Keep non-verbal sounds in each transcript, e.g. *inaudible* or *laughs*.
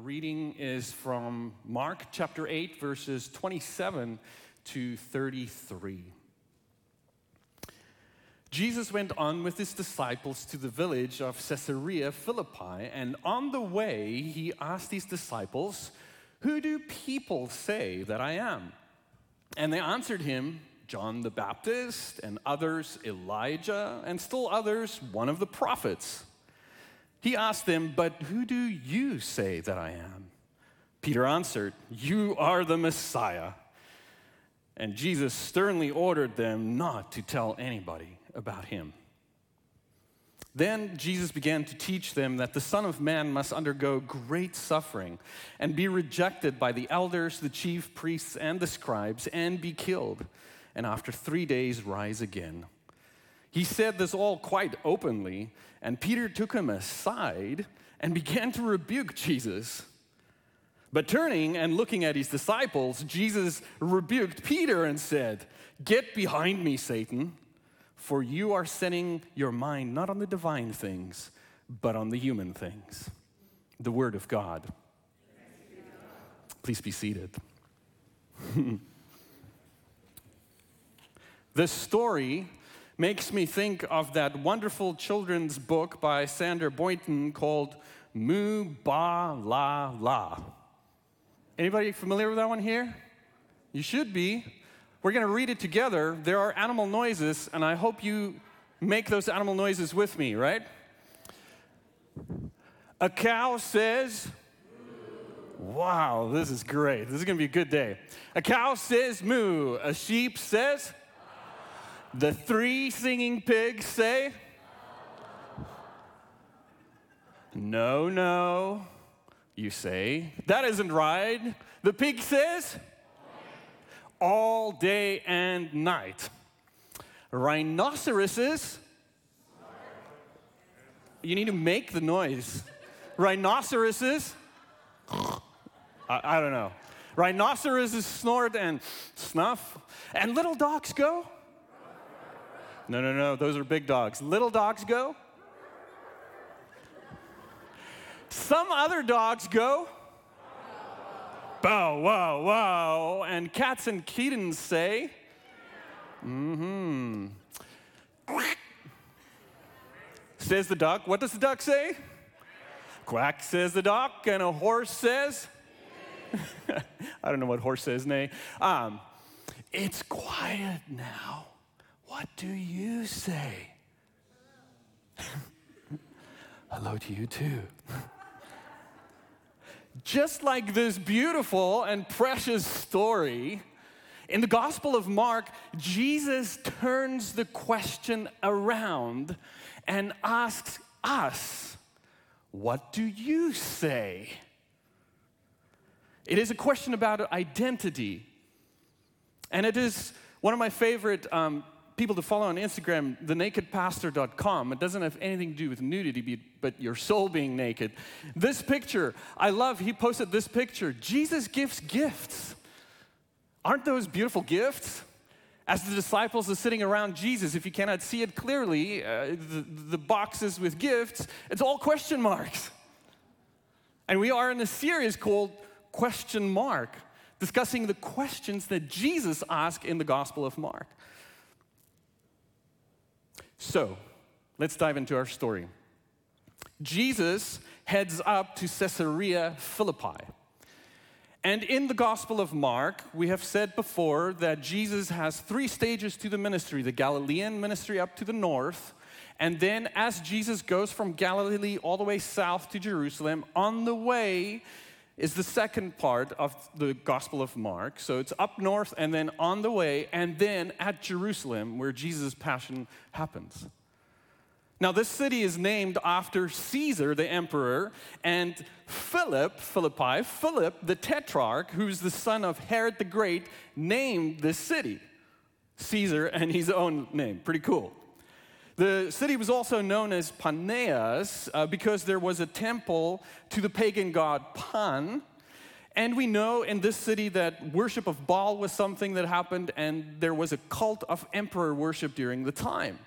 reading is from Mark chapter 8, verses 27 to 33. Jesus went on with his disciples to the village of Caesarea Philippi, and on the way he asked his disciples, Who do people say that I am? And they answered him, John the Baptist, and others Elijah, and still others one of the prophets. He asked them, But who do you say that I am? Peter answered, You are the Messiah. And Jesus sternly ordered them not to tell anybody about him. Then Jesus began to teach them that the Son of Man must undergo great suffering and be rejected by the elders, the chief priests, and the scribes, and be killed, and after three days rise again. He said this all quite openly, and Peter took him aside and began to rebuke Jesus. But turning and looking at his disciples, Jesus rebuked Peter and said, Get behind me, Satan, for you are setting your mind not on the divine things, but on the human things. The Word of God. Please be seated. *laughs* the story makes me think of that wonderful children's book by Sandra Boynton called Moo Ba La La. Anybody familiar with that one here? You should be. We're going to read it together. There are animal noises, and I hope you make those animal noises with me, right? A cow says, Wow, this is great. This is going to be a good day. A cow says moo. A sheep says, the three singing pigs say, No, no. You say, That isn't right. The pig says, All day and night. Rhinoceroses, you need to make the noise. Rhinoceroses, I, I don't know. Rhinoceroses snort and snuff, and little dogs go. No, no, no, those are big dogs. Little dogs go. Some other dogs go. Bow, wow, wow. And cats and kittens say, mm hmm. Says the duck. What does the duck say? Quack says the duck, and a horse says, *laughs* I don't know what horse says, nay. Um, it's quiet now. What do you say? *laughs* Hello to you too. Just like this beautiful and precious story, in the Gospel of Mark, Jesus turns the question around and asks us, What do you say? It is a question about identity. And it is one of my favorite um, people to follow on Instagram, thenakedpastor.com. It doesn't have anything to do with nudity, but your soul being naked. This picture, I love, he posted this picture. Jesus gives gifts. Aren't those beautiful gifts? As the disciples are sitting around Jesus, if you cannot see it clearly, uh, the, the boxes with gifts, it's all question marks. And we are in a series called Question Mark, discussing the questions that Jesus asked in the Gospel of Mark. So, let's dive into our story. Jesus heads up to Caesarea Philippi. And in the Gospel of Mark, we have said before that Jesus has three stages to the ministry the Galilean ministry up to the north. And then, as Jesus goes from Galilee all the way south to Jerusalem, on the way, is the second part of the Gospel of Mark. So it's up north and then on the way, and then at Jerusalem, where Jesus' passion happens. Now, this city is named after Caesar, the emperor, and Philip, Philippi, Philip, the tetrarch, who's the son of Herod the Great, named this city. Caesar and his own name. Pretty cool. The city was also known as Paneas uh, because there was a temple to the pagan god Pan. And we know in this city that worship of Baal was something that happened, and there was a cult of emperor worship during the time.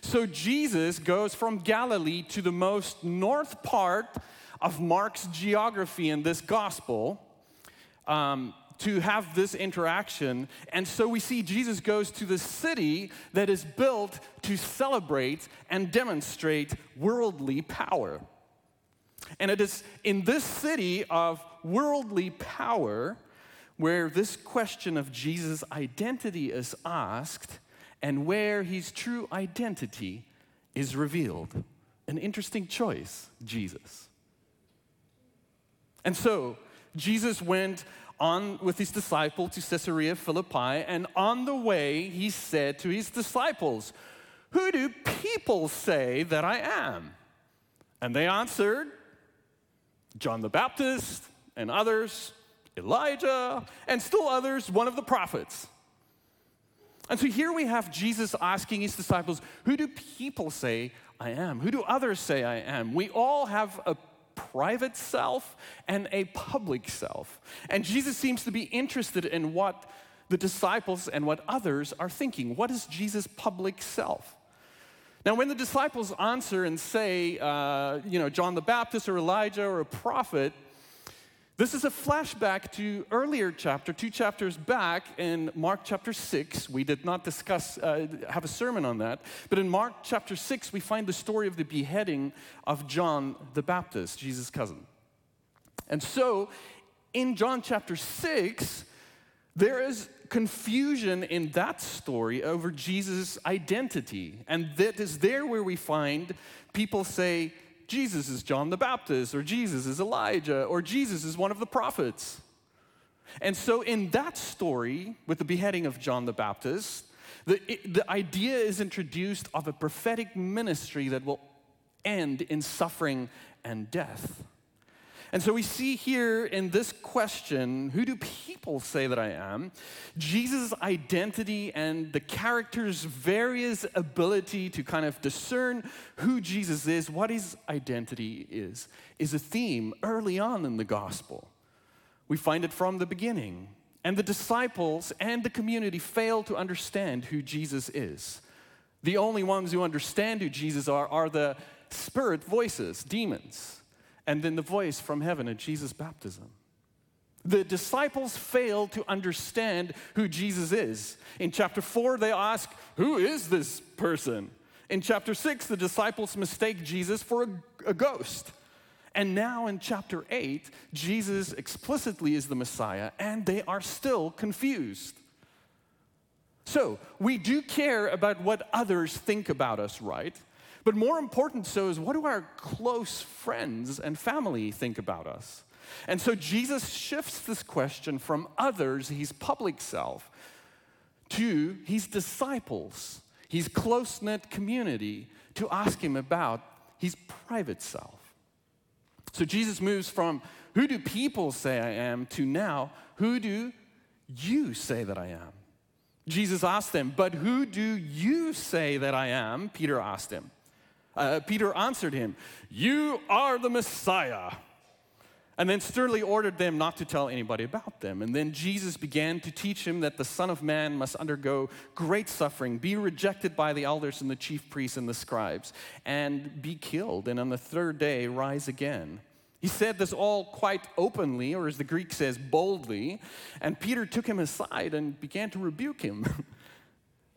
So Jesus goes from Galilee to the most north part of Mark's geography in this gospel um, to have this interaction. And so we see Jesus goes to the city that is built to celebrate and demonstrate worldly power. And it is in this city of worldly power where this question of Jesus' identity is asked and where his true identity is revealed. An interesting choice, Jesus. And so, Jesus went on with his disciple to Caesarea Philippi, and on the way, he said to his disciples, Who do people say that I am? And they answered, John the Baptist, and others, Elijah, and still others, one of the prophets. And so here we have Jesus asking his disciples, Who do people say I am? Who do others say I am? We all have a private self and a public self. And Jesus seems to be interested in what the disciples and what others are thinking. What is Jesus' public self? Now, when the disciples answer and say, uh, you know, John the Baptist or Elijah or a prophet, this is a flashback to earlier chapter, two chapters back in Mark chapter 6. We did not discuss, uh, have a sermon on that. But in Mark chapter 6, we find the story of the beheading of John the Baptist, Jesus' cousin. And so, in John chapter 6, there is confusion in that story over Jesus' identity. And that is there where we find people say, Jesus is John the Baptist, or Jesus is Elijah, or Jesus is one of the prophets. And so, in that story, with the beheading of John the Baptist, the, the idea is introduced of a prophetic ministry that will end in suffering and death. And so we see here in this question, who do people say that I am? Jesus' identity and the character's various ability to kind of discern who Jesus is, what his identity is, is a theme early on in the gospel. We find it from the beginning. And the disciples and the community fail to understand who Jesus is. The only ones who understand who Jesus are are the spirit voices, demons and then the voice from heaven at Jesus' baptism. The disciples fail to understand who Jesus is. In chapter 4, they ask, Who is this person? In chapter 6, the disciples mistake Jesus for a, a ghost. And now in chapter 8, Jesus explicitly is the Messiah, and they are still confused. So, we do care about what others think about us, right? But more important so is what do our close friends and family think about us? And so Jesus shifts this question from others, his public self, to his disciples, his close knit community, to ask him about his private self. So Jesus moves from who do people say I am to now, who do you say that I am? Jesus asked them, but who do you say that I am? Peter asked him. Uh, Peter answered him, You are the Messiah. And then sternly ordered them not to tell anybody about them. And then Jesus began to teach him that the Son of Man must undergo great suffering, be rejected by the elders and the chief priests and the scribes, and be killed, and on the third day rise again. He said this all quite openly, or as the Greek says, boldly, and Peter took him aside and began to rebuke him. *laughs*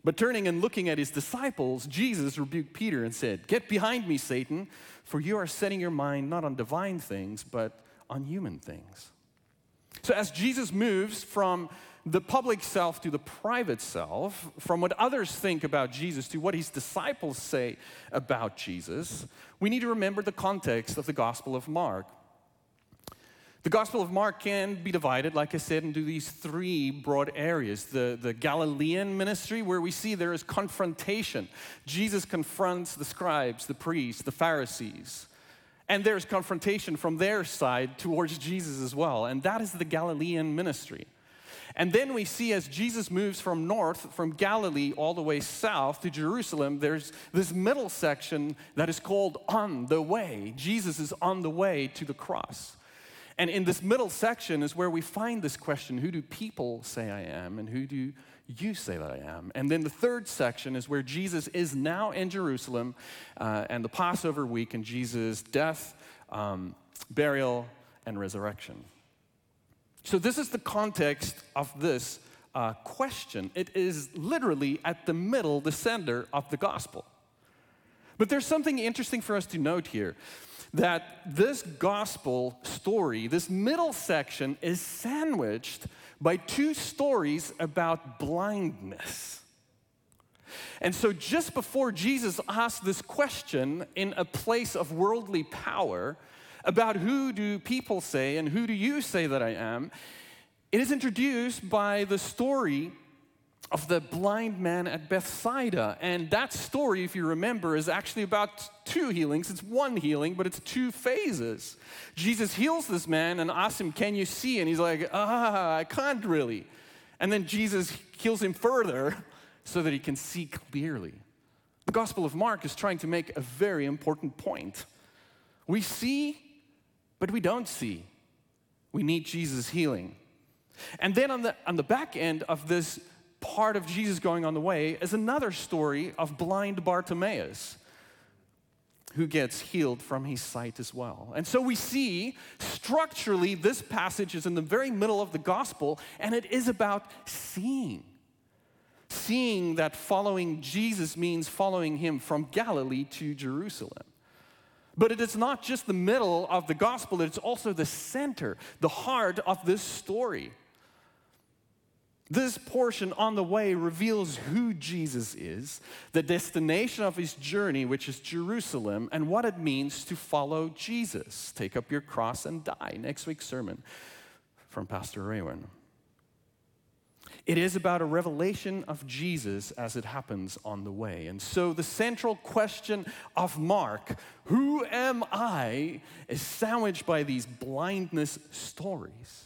But turning and looking at his disciples, Jesus rebuked Peter and said, Get behind me, Satan, for you are setting your mind not on divine things, but on human things. So, as Jesus moves from the public self to the private self, from what others think about Jesus to what his disciples say about Jesus, we need to remember the context of the Gospel of Mark. The Gospel of Mark can be divided, like I said, into these three broad areas. The, the Galilean ministry, where we see there is confrontation. Jesus confronts the scribes, the priests, the Pharisees. And there's confrontation from their side towards Jesus as well. And that is the Galilean ministry. And then we see as Jesus moves from north, from Galilee all the way south to Jerusalem, there's this middle section that is called On the Way. Jesus is on the way to the cross. And in this middle section is where we find this question who do people say I am, and who do you say that I am? And then the third section is where Jesus is now in Jerusalem uh, and the Passover week and Jesus' death, um, burial, and resurrection. So, this is the context of this uh, question. It is literally at the middle, the center of the gospel. But there's something interesting for us to note here that this gospel story, this middle section, is sandwiched by two stories about blindness. And so, just before Jesus asked this question in a place of worldly power about who do people say and who do you say that I am, it is introduced by the story of the blind man at Bethsaida. And that story, if you remember, is actually about two healings. It's one healing, but it's two phases. Jesus heals this man and asks him, Can you see? And he's like, Ah, I can't really. And then Jesus heals him further *laughs* so that he can see clearly. The Gospel of Mark is trying to make a very important point. We see, but we don't see. We need Jesus' healing. And then on the, on the back end of this part of Jesus going on the way is another story of blind Bartimaeus who gets healed from his sight as well. And so we see structurally this passage is in the very middle of the gospel and it is about seeing. Seeing that following Jesus means following him from Galilee to Jerusalem. But it is not just the middle of the gospel, it's also the center, the heart of this story. This portion on the way reveals who Jesus is, the destination of his journey, which is Jerusalem, and what it means to follow Jesus. Take up your cross and die. Next week's sermon from Pastor Raywin. It is about a revelation of Jesus as it happens on the way. And so the central question of Mark, who am I, is sandwiched by these blindness stories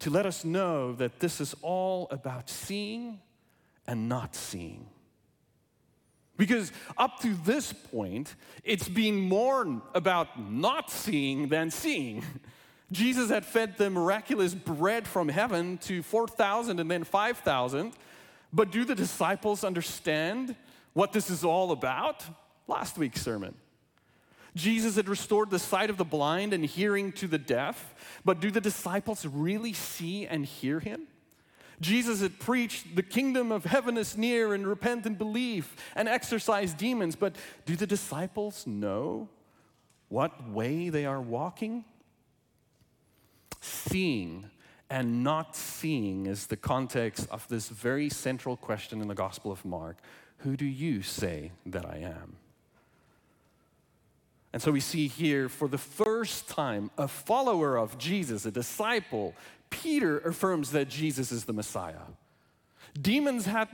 to let us know that this is all about seeing and not seeing. Because up to this point, it's been more about not seeing than seeing. *laughs* Jesus had fed the miraculous bread from heaven to 4,000 and then 5,000. But do the disciples understand what this is all about? Last week's sermon. Jesus had restored the sight of the blind and hearing to the deaf, but do the disciples really see and hear him? Jesus had preached, the kingdom of heaven is near, and repent and believe, and exorcise demons, but do the disciples know what way they are walking? Seeing and not seeing is the context of this very central question in the Gospel of Mark Who do you say that I am? And so we see here for the first time a follower of Jesus, a disciple, Peter affirms that Jesus is the Messiah. Demons had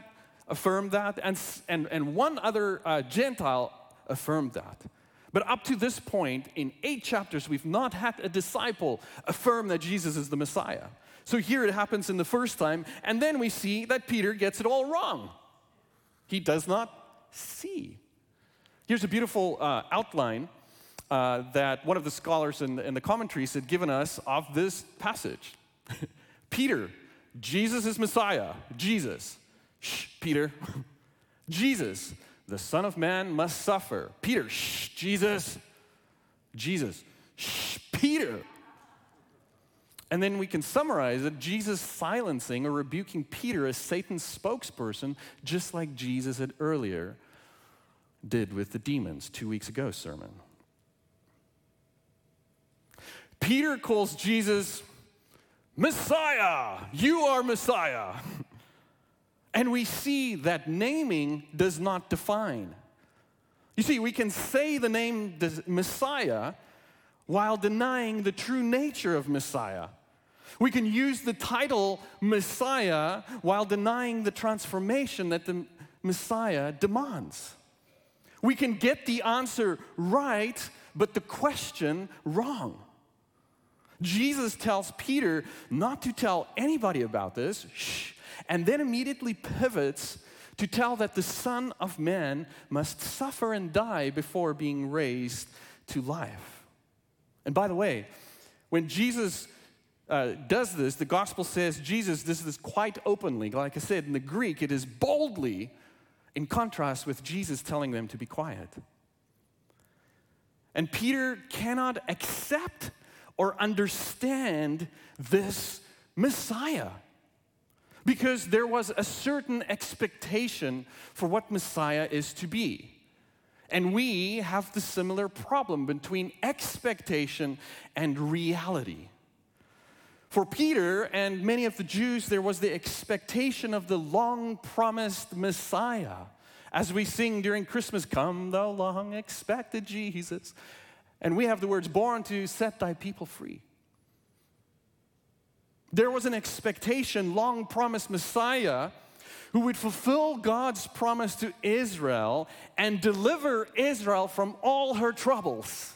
affirmed that, and, and, and one other uh, Gentile affirmed that. But up to this point, in eight chapters, we've not had a disciple affirm that Jesus is the Messiah. So here it happens in the first time, and then we see that Peter gets it all wrong. He does not see. Here's a beautiful uh, outline uh, that one of the scholars in, in the commentaries had given us of this passage. *laughs* Peter, Jesus is Messiah. Jesus. Shh, Peter. *laughs* Jesus, the Son of Man must suffer. Peter, shh, Jesus. Jesus, shh, Peter. And then we can summarize it Jesus silencing or rebuking Peter as Satan's spokesperson, just like Jesus had earlier did with the demons two weeks ago sermon. Peter calls Jesus Messiah. You are Messiah. *laughs* And we see that naming does not define. You see, we can say the name Messiah while denying the true nature of Messiah. We can use the title Messiah while denying the transformation that the Messiah demands. We can get the answer right, but the question wrong. Jesus tells Peter not to tell anybody about this, shh, and then immediately pivots to tell that the Son of Man must suffer and die before being raised to life. And by the way, when Jesus uh, does this, the gospel says Jesus does this quite openly. Like I said, in the Greek, it is boldly, in contrast with Jesus telling them to be quiet. And Peter cannot accept or understand this Messiah because there was a certain expectation for what Messiah is to be. And we have the similar problem between expectation and reality. For Peter and many of the Jews, there was the expectation of the long promised Messiah. As we sing during Christmas, Come, thou long expected Jesus. And we have the words, Born to set thy people free. There was an expectation, long promised Messiah who would fulfill God's promise to Israel and deliver Israel from all her troubles,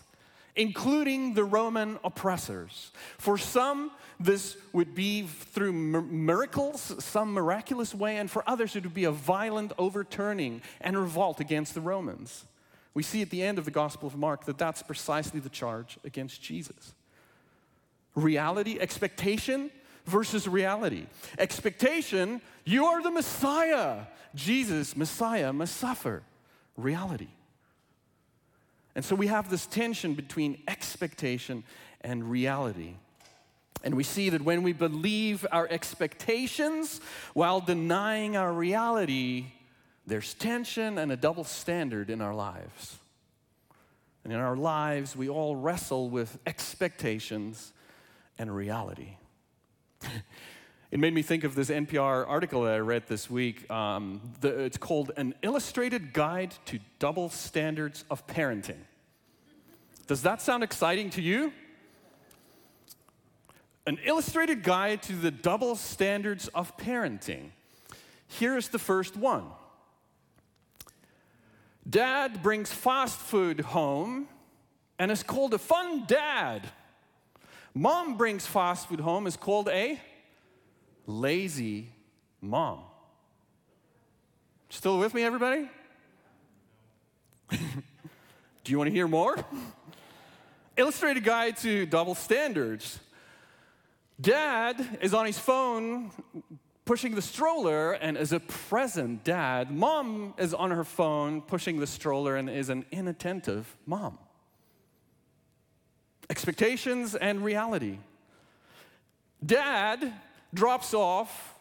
including the Roman oppressors. For some, this would be through miracles, some miraculous way, and for others, it would be a violent overturning and revolt against the Romans. We see at the end of the Gospel of Mark that that's precisely the charge against Jesus. Reality, expectation versus reality. Expectation, you are the Messiah. Jesus, Messiah, must suffer. Reality. And so we have this tension between expectation and reality. And we see that when we believe our expectations while denying our reality, there's tension and a double standard in our lives. And in our lives, we all wrestle with expectations and reality. *laughs* it made me think of this NPR article that I read this week. Um, the, it's called An Illustrated Guide to Double Standards of Parenting. Does that sound exciting to you? an illustrated guide to the double standards of parenting. Here is the first one Dad brings fast food home and is called a fun dad. Mom brings fast food home is called a lazy mom. Still with me, everybody? *laughs* Do you want to hear more? *laughs* Illustrated guide to double standards. Dad is on his phone pushing the stroller and is a present dad. Mom is on her phone pushing the stroller and is an inattentive mom. Expectations and reality. Dad drops off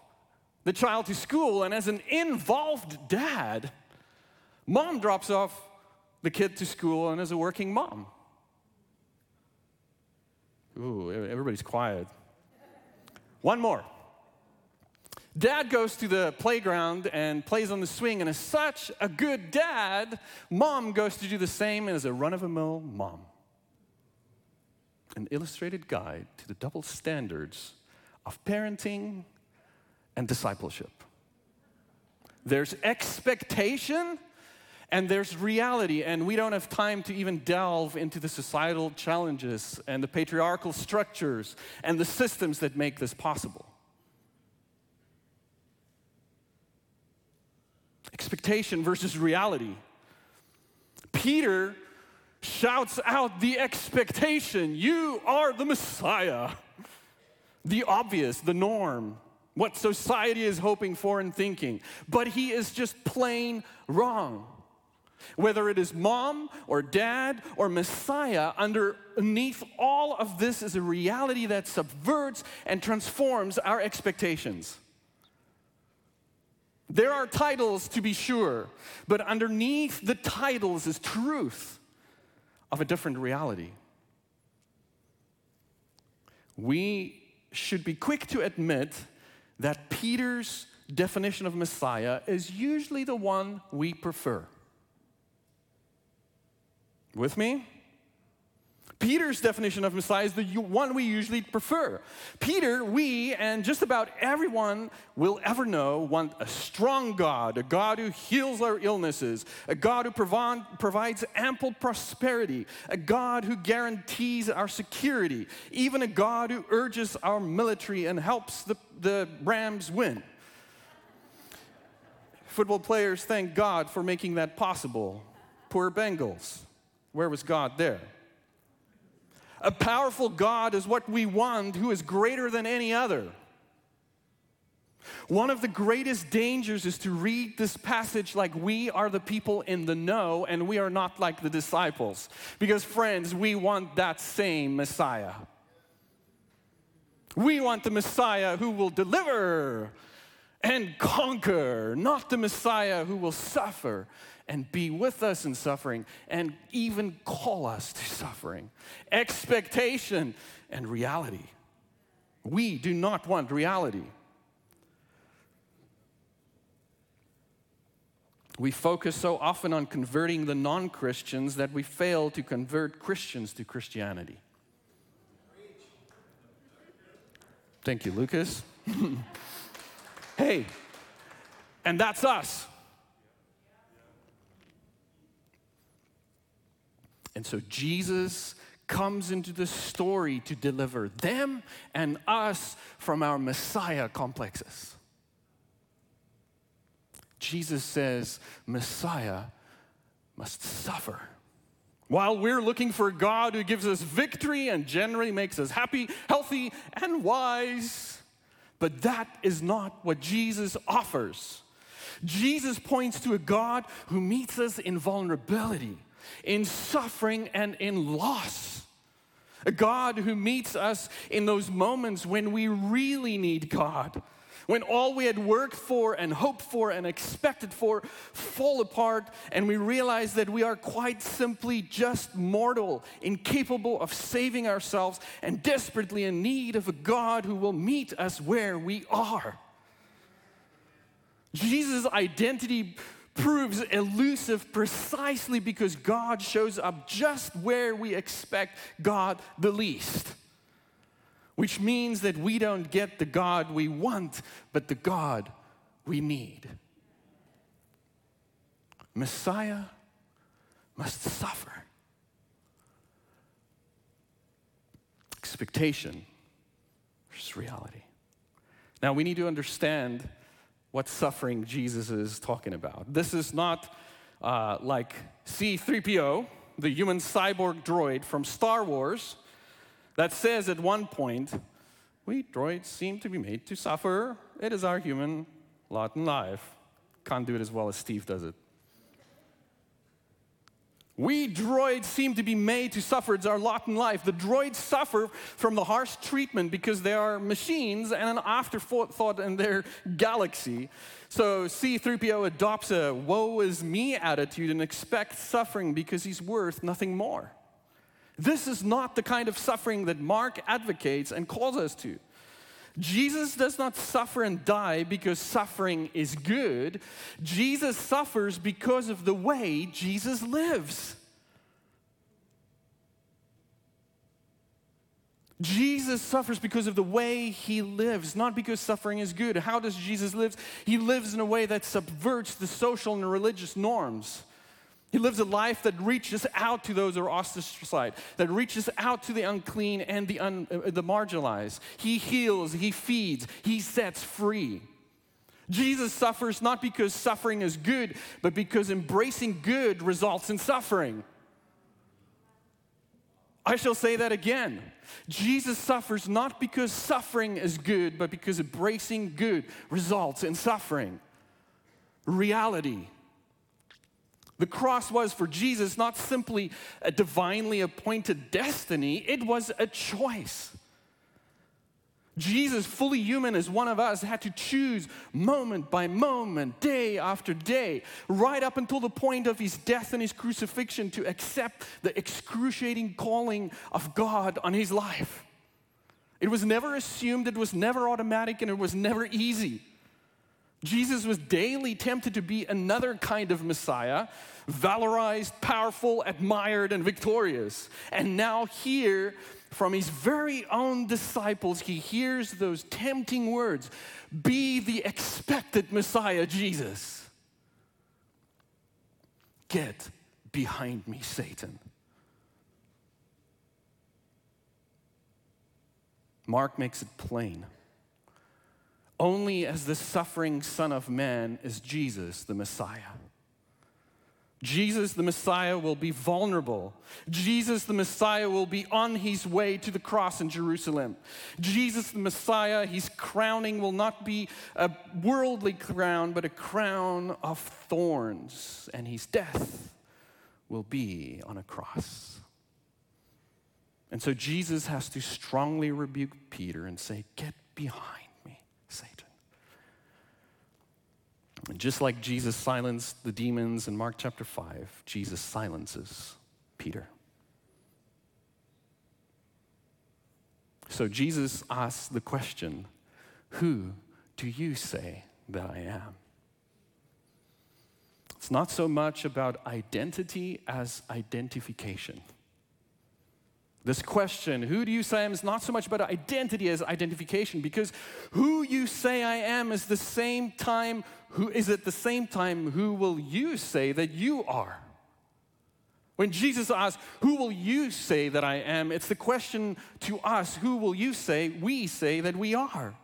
the child to school, and as an involved dad, mom drops off the kid to school and is a working mom. Ooh, everybody's quiet. One more. Dad goes to the playground and plays on the swing and is such a good dad. Mom goes to do the same and is a run of the mill mom. An illustrated guide to the double standards of parenting and discipleship. There's expectation and there's reality, and we don't have time to even delve into the societal challenges and the patriarchal structures and the systems that make this possible. Expectation versus reality. Peter shouts out the expectation you are the Messiah, the obvious, the norm, what society is hoping for and thinking. But he is just plain wrong. Whether it is mom or dad or Messiah, underneath all of this is a reality that subverts and transforms our expectations. There are titles to be sure, but underneath the titles is truth of a different reality. We should be quick to admit that Peter's definition of Messiah is usually the one we prefer. With me? Peter's definition of Messiah is the one we usually prefer. Peter, we, and just about everyone will ever know want a strong God, a God who heals our illnesses, a God who provide, provides ample prosperity, a God who guarantees our security, even a God who urges our military and helps the, the Rams win. Football players thank God for making that possible. Poor Bengals. Where was God there? A powerful God is what we want, who is greater than any other. One of the greatest dangers is to read this passage like we are the people in the know and we are not like the disciples. Because, friends, we want that same Messiah. We want the Messiah who will deliver and conquer, not the Messiah who will suffer and be with us in suffering and even call us to *laughs* suffering. Expectation and reality. We do not want reality. We focus so often on converting the non Christians that we fail to convert Christians to Christianity. Thank you, Lucas. *laughs* hey, and that's us. And so Jesus comes into the story to deliver them and us from our Messiah complexes. Jesus says Messiah must suffer. While we're looking for God who gives us victory and generally makes us happy, healthy, and wise, but that is not what Jesus offers. Jesus points to a God who meets us in vulnerability, in suffering, and in loss. A God who meets us in those moments when we really need God when all we had worked for and hoped for and expected for fall apart, and we realize that we are quite simply just mortal, incapable of saving ourselves, and desperately in need of a God who will meet us where we are. Jesus' identity proves elusive precisely because God shows up just where we expect God the least which means that we don't get the God we want, but the God we need. Messiah must suffer. Expectation versus reality. Now, we need to understand what suffering Jesus is talking about. This is not uh, like C3PO, the human cyborg droid from Star Wars that says at one point, we droids seem to be made to suffer. It is our human lot in life. Can't do it as well as Steve does it. We droids seem to be made to suffer. It's our lot in life. The droids suffer from the harsh treatment because they are machines and an afterthought in their galaxy. So C3PO adopts a woe is me attitude and expects suffering because he's worth nothing more. This is not the kind of suffering that Mark advocates and calls us to. Jesus does not suffer and die because suffering is good. Jesus suffers because of the way Jesus lives. Jesus suffers because of the way he lives, not because suffering is good. How does Jesus live? He lives in a way that subverts the social and religious norms. He lives a life that reaches out to those who are ostracized, that reaches out to the unclean and the, un, uh, the marginalized. He heals, he feeds, he sets free. Jesus suffers not because suffering is good, but because embracing good results in suffering. I shall say that again. Jesus suffers not because suffering is good, but because embracing good results in suffering. Reality. The cross was for Jesus not simply a divinely appointed destiny, it was a choice. Jesus, fully human as one of us, had to choose moment by moment, day after day, right up until the point of his death and his crucifixion to accept the excruciating calling of God on his life. It was never assumed, it was never automatic, and it was never easy. Jesus was daily tempted to be another kind of Messiah, valorized, powerful, admired, and victorious. And now, here, from his very own disciples, he hears those tempting words Be the expected Messiah, Jesus. Get behind me, Satan. Mark makes it plain. Only as the suffering Son of Man is Jesus, the Messiah. Jesus the Messiah will be vulnerable. Jesus the Messiah will be on his way to the cross in Jerusalem. Jesus the Messiah, his crowning will not be a worldly crown, but a crown of thorns, and his death will be on a cross. And so Jesus has to strongly rebuke Peter and say, Get behind me, Satan. And just like Jesus silenced the demons in Mark chapter 5, Jesus silences Peter. So Jesus asks the question Who do you say that I am? It's not so much about identity as identification. This question, who do you say I am, is not so much about identity as identification, because who you say I am is the same time, who is at the same time, who will you say that you are? When Jesus asks, Who will you say that I am? It's the question to us, Who will you say we say that we are?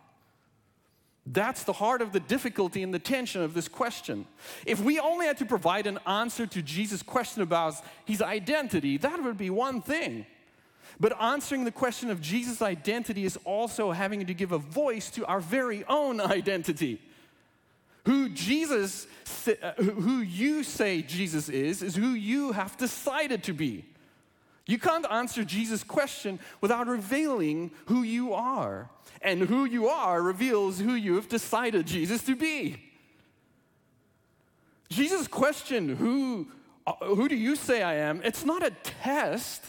That's the heart of the difficulty and the tension of this question. If we only had to provide an answer to Jesus' question about his identity, that would be one thing. But answering the question of Jesus' identity is also having to give a voice to our very own *laughs* identity. Who Jesus, uh, who you say Jesus is, is who you have decided to be. You can't answer Jesus' question without revealing who you are. And who you are reveals who you have decided Jesus to be. Jesus' question, who, uh, who do you say I am? It's not a test.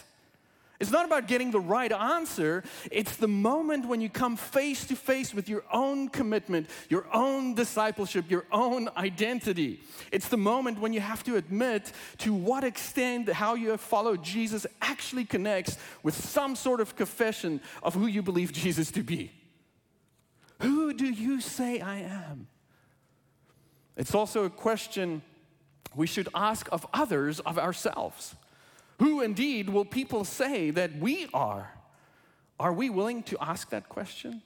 It's not about getting the right answer. It's the moment when you come face to face with your own commitment, your own discipleship, your own identity. It's the moment when you have to admit to what extent how you have followed Jesus actually connects with some sort of confession of who you believe Jesus to be. Who do you say I am? It's also a question we should ask of others, of ourselves. Who indeed will people say that we are? Are we willing to ask that question?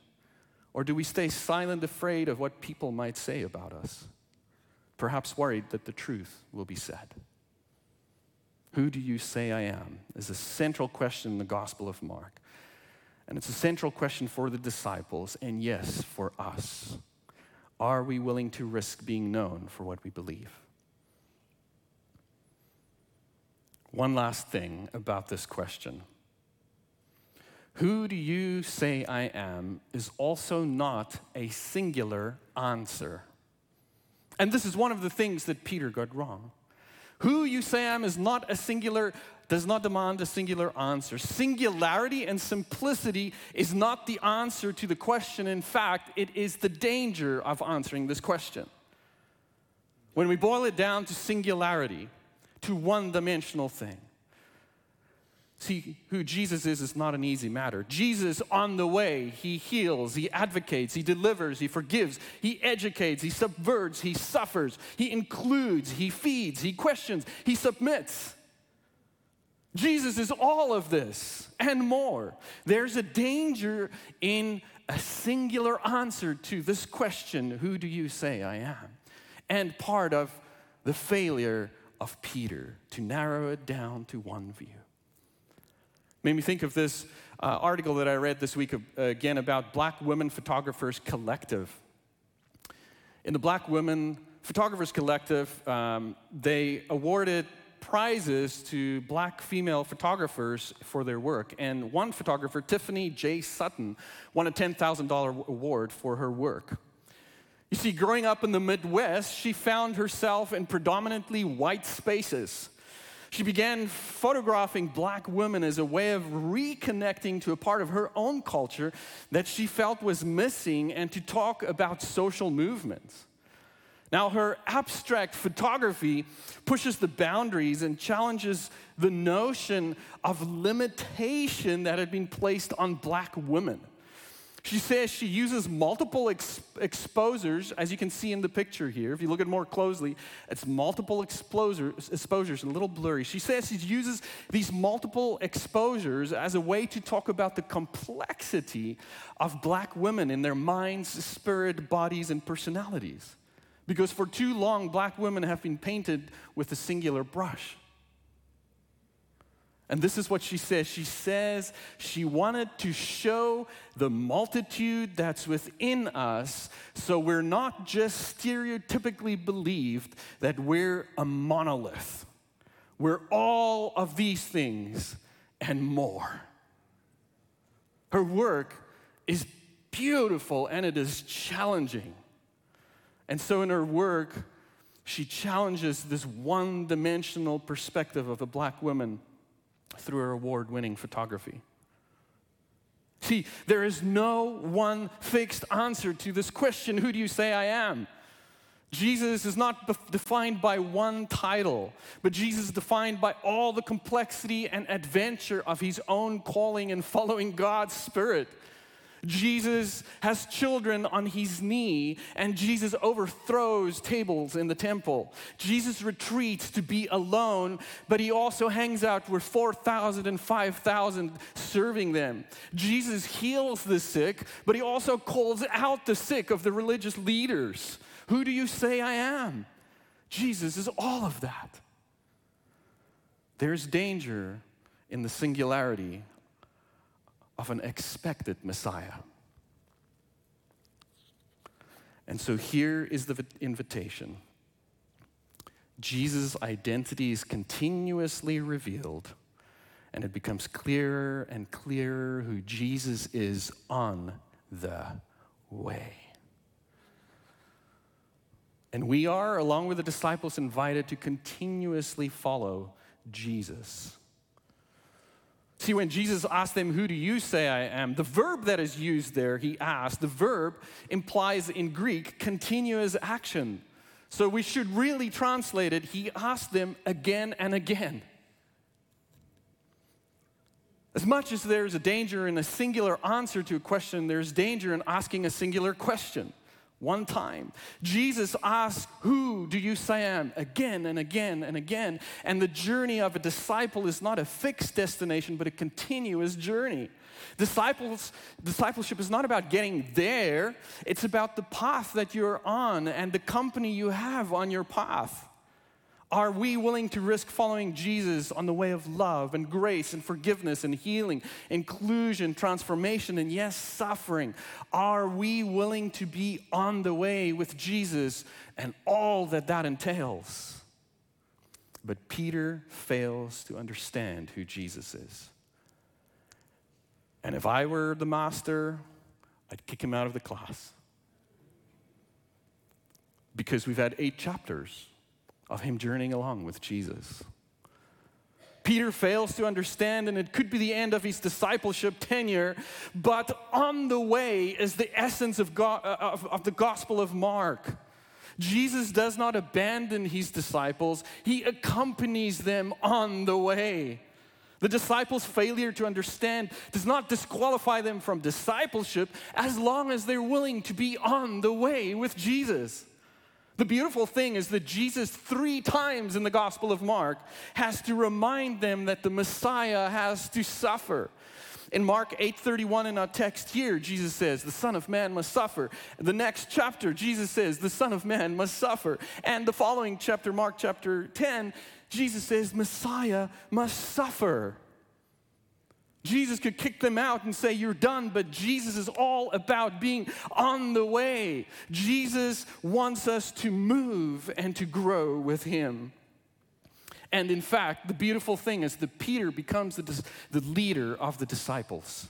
Or do we stay silent, afraid of what people might say about us? Perhaps worried that the truth will be said. Who do you say I am? is a central question in the Gospel of Mark. And it's a central question for the disciples, and yes, for us. Are we willing to risk being known for what we believe? One last thing about this question Who do you say I am is also not a singular answer. And this is one of the things that Peter got wrong. Who you say I am is not a singular, does not demand a singular answer. Singularity and simplicity is not the answer to the question. In fact, it is the danger of answering this question. When we boil it down to singularity, to one dimensional thing. See, who Jesus is is not an easy matter. Jesus, on the way, he heals, he advocates, he delivers, he forgives, he educates, he subverts, he suffers, he includes, he feeds, he questions, he submits. Jesus is all of this and more. There's a danger in a singular answer to this question who do you say I am? And part of the failure of Peter to narrow it down to one view. Made me think of this uh, article that I read this week uh, again about Black Women Photographers Collective. In the Black Women Photographers Collective, um, they awarded prizes to black female photographers for their work. And one photographer, Tiffany J. Sutton, won a $10,000 award for her work. You see, growing up in the Midwest, she found herself in predominantly white spaces. She began photographing black women as a way of reconnecting to a part of her own culture that she felt was missing and to talk about social movements. Now, her abstract photography pushes the boundaries and challenges the notion of limitation that had been placed on black women. She says she uses multiple ex- exposures, as you can see in the picture here. If you look at it more closely, it's multiple exposures, exposures, a little blurry. She says she uses these multiple exposures as a way to talk about the complexity of black women in their minds, spirit, bodies, and personalities. Because for too long, black women have been painted with a singular brush. And this is what she says. She says she wanted to show the multitude that's within us so we're not just stereotypically believed that we're a monolith. We're all of these things and more. Her work is beautiful and it is challenging. And so in her work, she challenges this one dimensional perspective of a black woman through her award winning photography. See, there is no one fixed answer to this question who do you say I am? Jesus is not defined by one title, but Jesus is defined by all the complexity and adventure of his own calling and following God's Spirit. Jesus has children on his knee, and Jesus overthrows tables in the temple. Jesus retreats to be alone, but he also hangs out with 4,000 and 5,000 serving them. Jesus heals the sick, but he also calls out the sick of the religious leaders. Who do you say I am? Jesus is all of that. There's danger in the singularity of an expected Messiah. And so here is the invitation Jesus' identity is continuously revealed, and it becomes clearer and clearer who Jesus is on the way. And we are, along with the disciples, invited to continuously follow Jesus. See, when Jesus asked them, Who do you say I am? the verb that is used there, he asked, the verb implies in Greek continuous action. So we should really translate it, he asked them again and again. As much as there's a danger in a singular answer to a question, there's danger in asking a singular question one time. Jesus asked, Who do you say I am? again and again and again. And the journey of a disciple is not a fixed destination, but a continuous journey. Disciples, discipleship is not about getting there, it's about the path that you're on and the company you have on your path. Are we willing to risk following Jesus on the way of love and grace and forgiveness and healing, inclusion, transformation, and yes, suffering? Are we willing to be on the way with Jesus and all that that entails? But Peter fails to understand who Jesus is. And if I were the master, I'd kick him out of the class. Because we've had eight chapters of him journeying along with Jesus. Peter fails to understand, and it could be the end of his discipleship tenure, but on the way is the essence of, God, uh, of, of the Gospel of Mark. Jesus does not abandon his disciples, he accompanies them on the way. The disciples' failure to understand does not disqualify them from discipleship as long as they're willing to be on the way with Jesus. The beautiful thing is that Jesus, three times in the Gospel of Mark, has to remind them that the Messiah has to suffer. In Mark 8:31 in our text here, Jesus says, "The Son of Man must suffer." The next chapter, Jesus says, "The Son of Man must suffer." And the following chapter, Mark chapter 10, Jesus says, "Messiah must suffer." Jesus could kick them out and say, You're done, but Jesus is all about being on the way. Jesus wants us to move and to grow with Him. And in fact, the beautiful thing is that Peter becomes the, the leader of the disciples.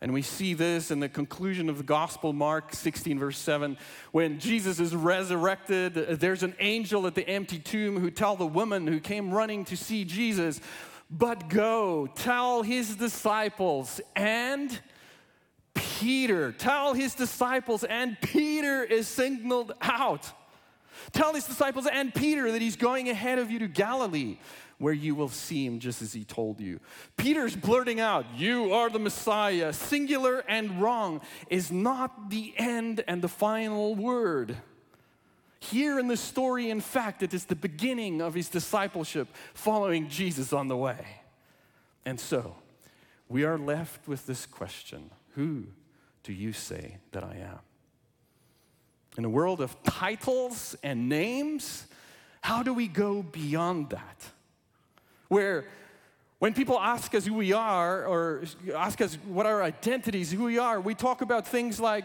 And we see this in the conclusion of the gospel, Mark 16, verse 7. When Jesus is resurrected, there's an angel at the empty tomb who tell the woman who came running to see Jesus, but go, tell his disciples and Peter, tell his disciples, and Peter is signaled out. Tell his disciples and Peter that he's going ahead of you to Galilee, where you will see him just as he told you. Peter's blurting out, You are the Messiah. Singular and wrong is not the end and the final word. Here in the story, in fact, it is the beginning of his discipleship following Jesus on the way. And so, we are left with this question Who do you say that I am? In a world of titles and names, how do we go beyond that? Where when people ask us who we are or ask us what our identities, who we are, we talk about things like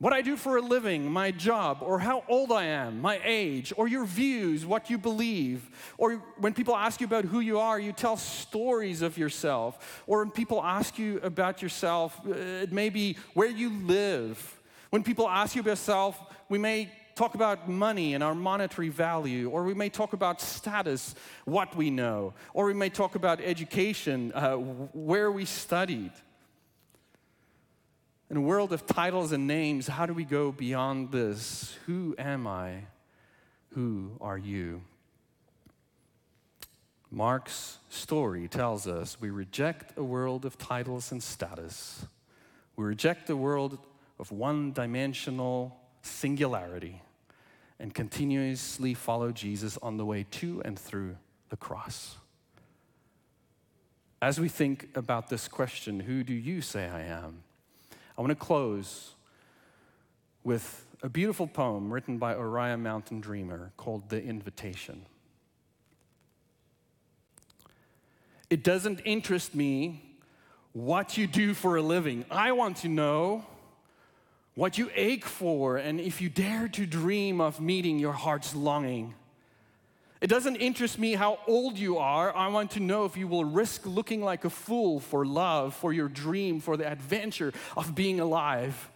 what I do for a living, my job, or how old I am, my age, or your views, what you believe. Or when people ask you about who you are, you tell stories of yourself. Or when people ask you about yourself, uh, it may be where you live. When people ask you about yourself, we may talk about money and our monetary value, or we may talk about status, what we know, or we may talk about education, uh, where we studied. In a world of titles and names, how do we go beyond this? Who am I? Who are you? Mark's story tells us we reject a world of titles and status. We reject a world of one dimensional singularity and continuously follow Jesus on the way to and through the cross. As we think about this question, who do you say I am? I want to close with a beautiful poem written by Oriah Mountain Dreamer called The Invitation. It doesn't interest me what you do for a living. I want to know what you ache for, and if you dare to dream of meeting your heart's longing. It doesn't interest me how old you are. I want to know if you will risk looking like a fool for love, for your dream, for the adventure of being alive.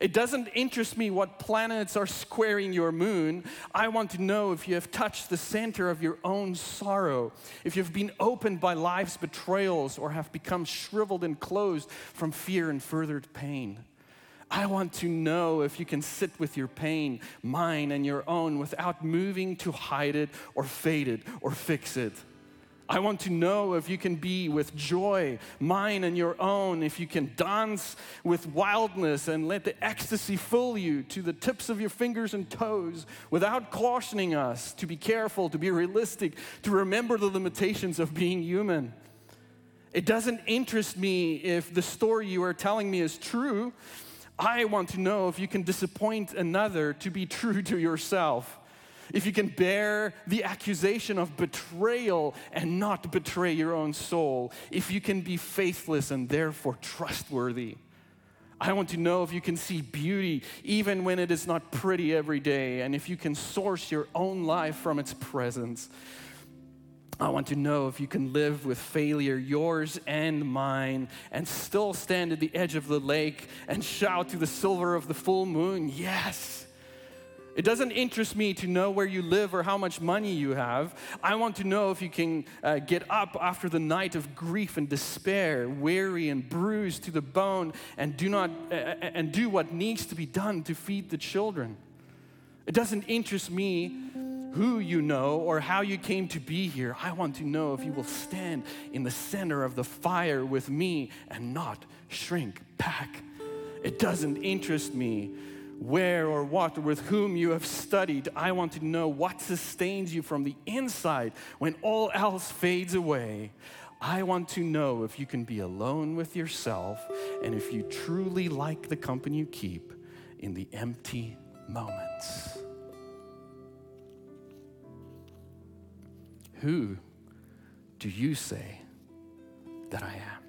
It doesn't interest me what planets are squaring your moon. I want to know if you have touched the center of your own sorrow, if you've been opened by life's betrayals or have become shriveled and closed from fear and furthered pain. I want to know if you can sit with your pain, mine and your own, without moving to hide it or fade it or fix it. I want to know if you can be with joy, mine and your own, if you can dance with wildness and let the ecstasy fill you to the tips of your fingers and toes without cautioning us to be careful, to be realistic, to remember the limitations of being human. It doesn't interest me if the story you are telling me is true, I want to know if you can disappoint another to be true to yourself. If you can bear the accusation of betrayal and not betray your own soul. If you can be faithless and therefore trustworthy. I want to know if you can see beauty even when it is not pretty every day, and if you can source your own life from its presence. I want to know if you can live with failure, yours and mine, and still stand at the edge of the lake and shout to the silver of the full moon, Yes. It doesn't interest me to know where you live or how much money you have. I want to know if you can uh, get up after the night of grief and despair, weary and bruised to the bone, and do not uh, and do what needs to be done to feed the children. It doesn't interest me who you know or how you came to be here. I want to know if you will stand in the center of the fire with me and not shrink back. It doesn't interest me where or what or with whom you have studied. I want to know what sustains you from the inside when all else fades away. I want to know if you can be alone with yourself and if you truly like the company you keep in the empty moments. Who do you say that I am?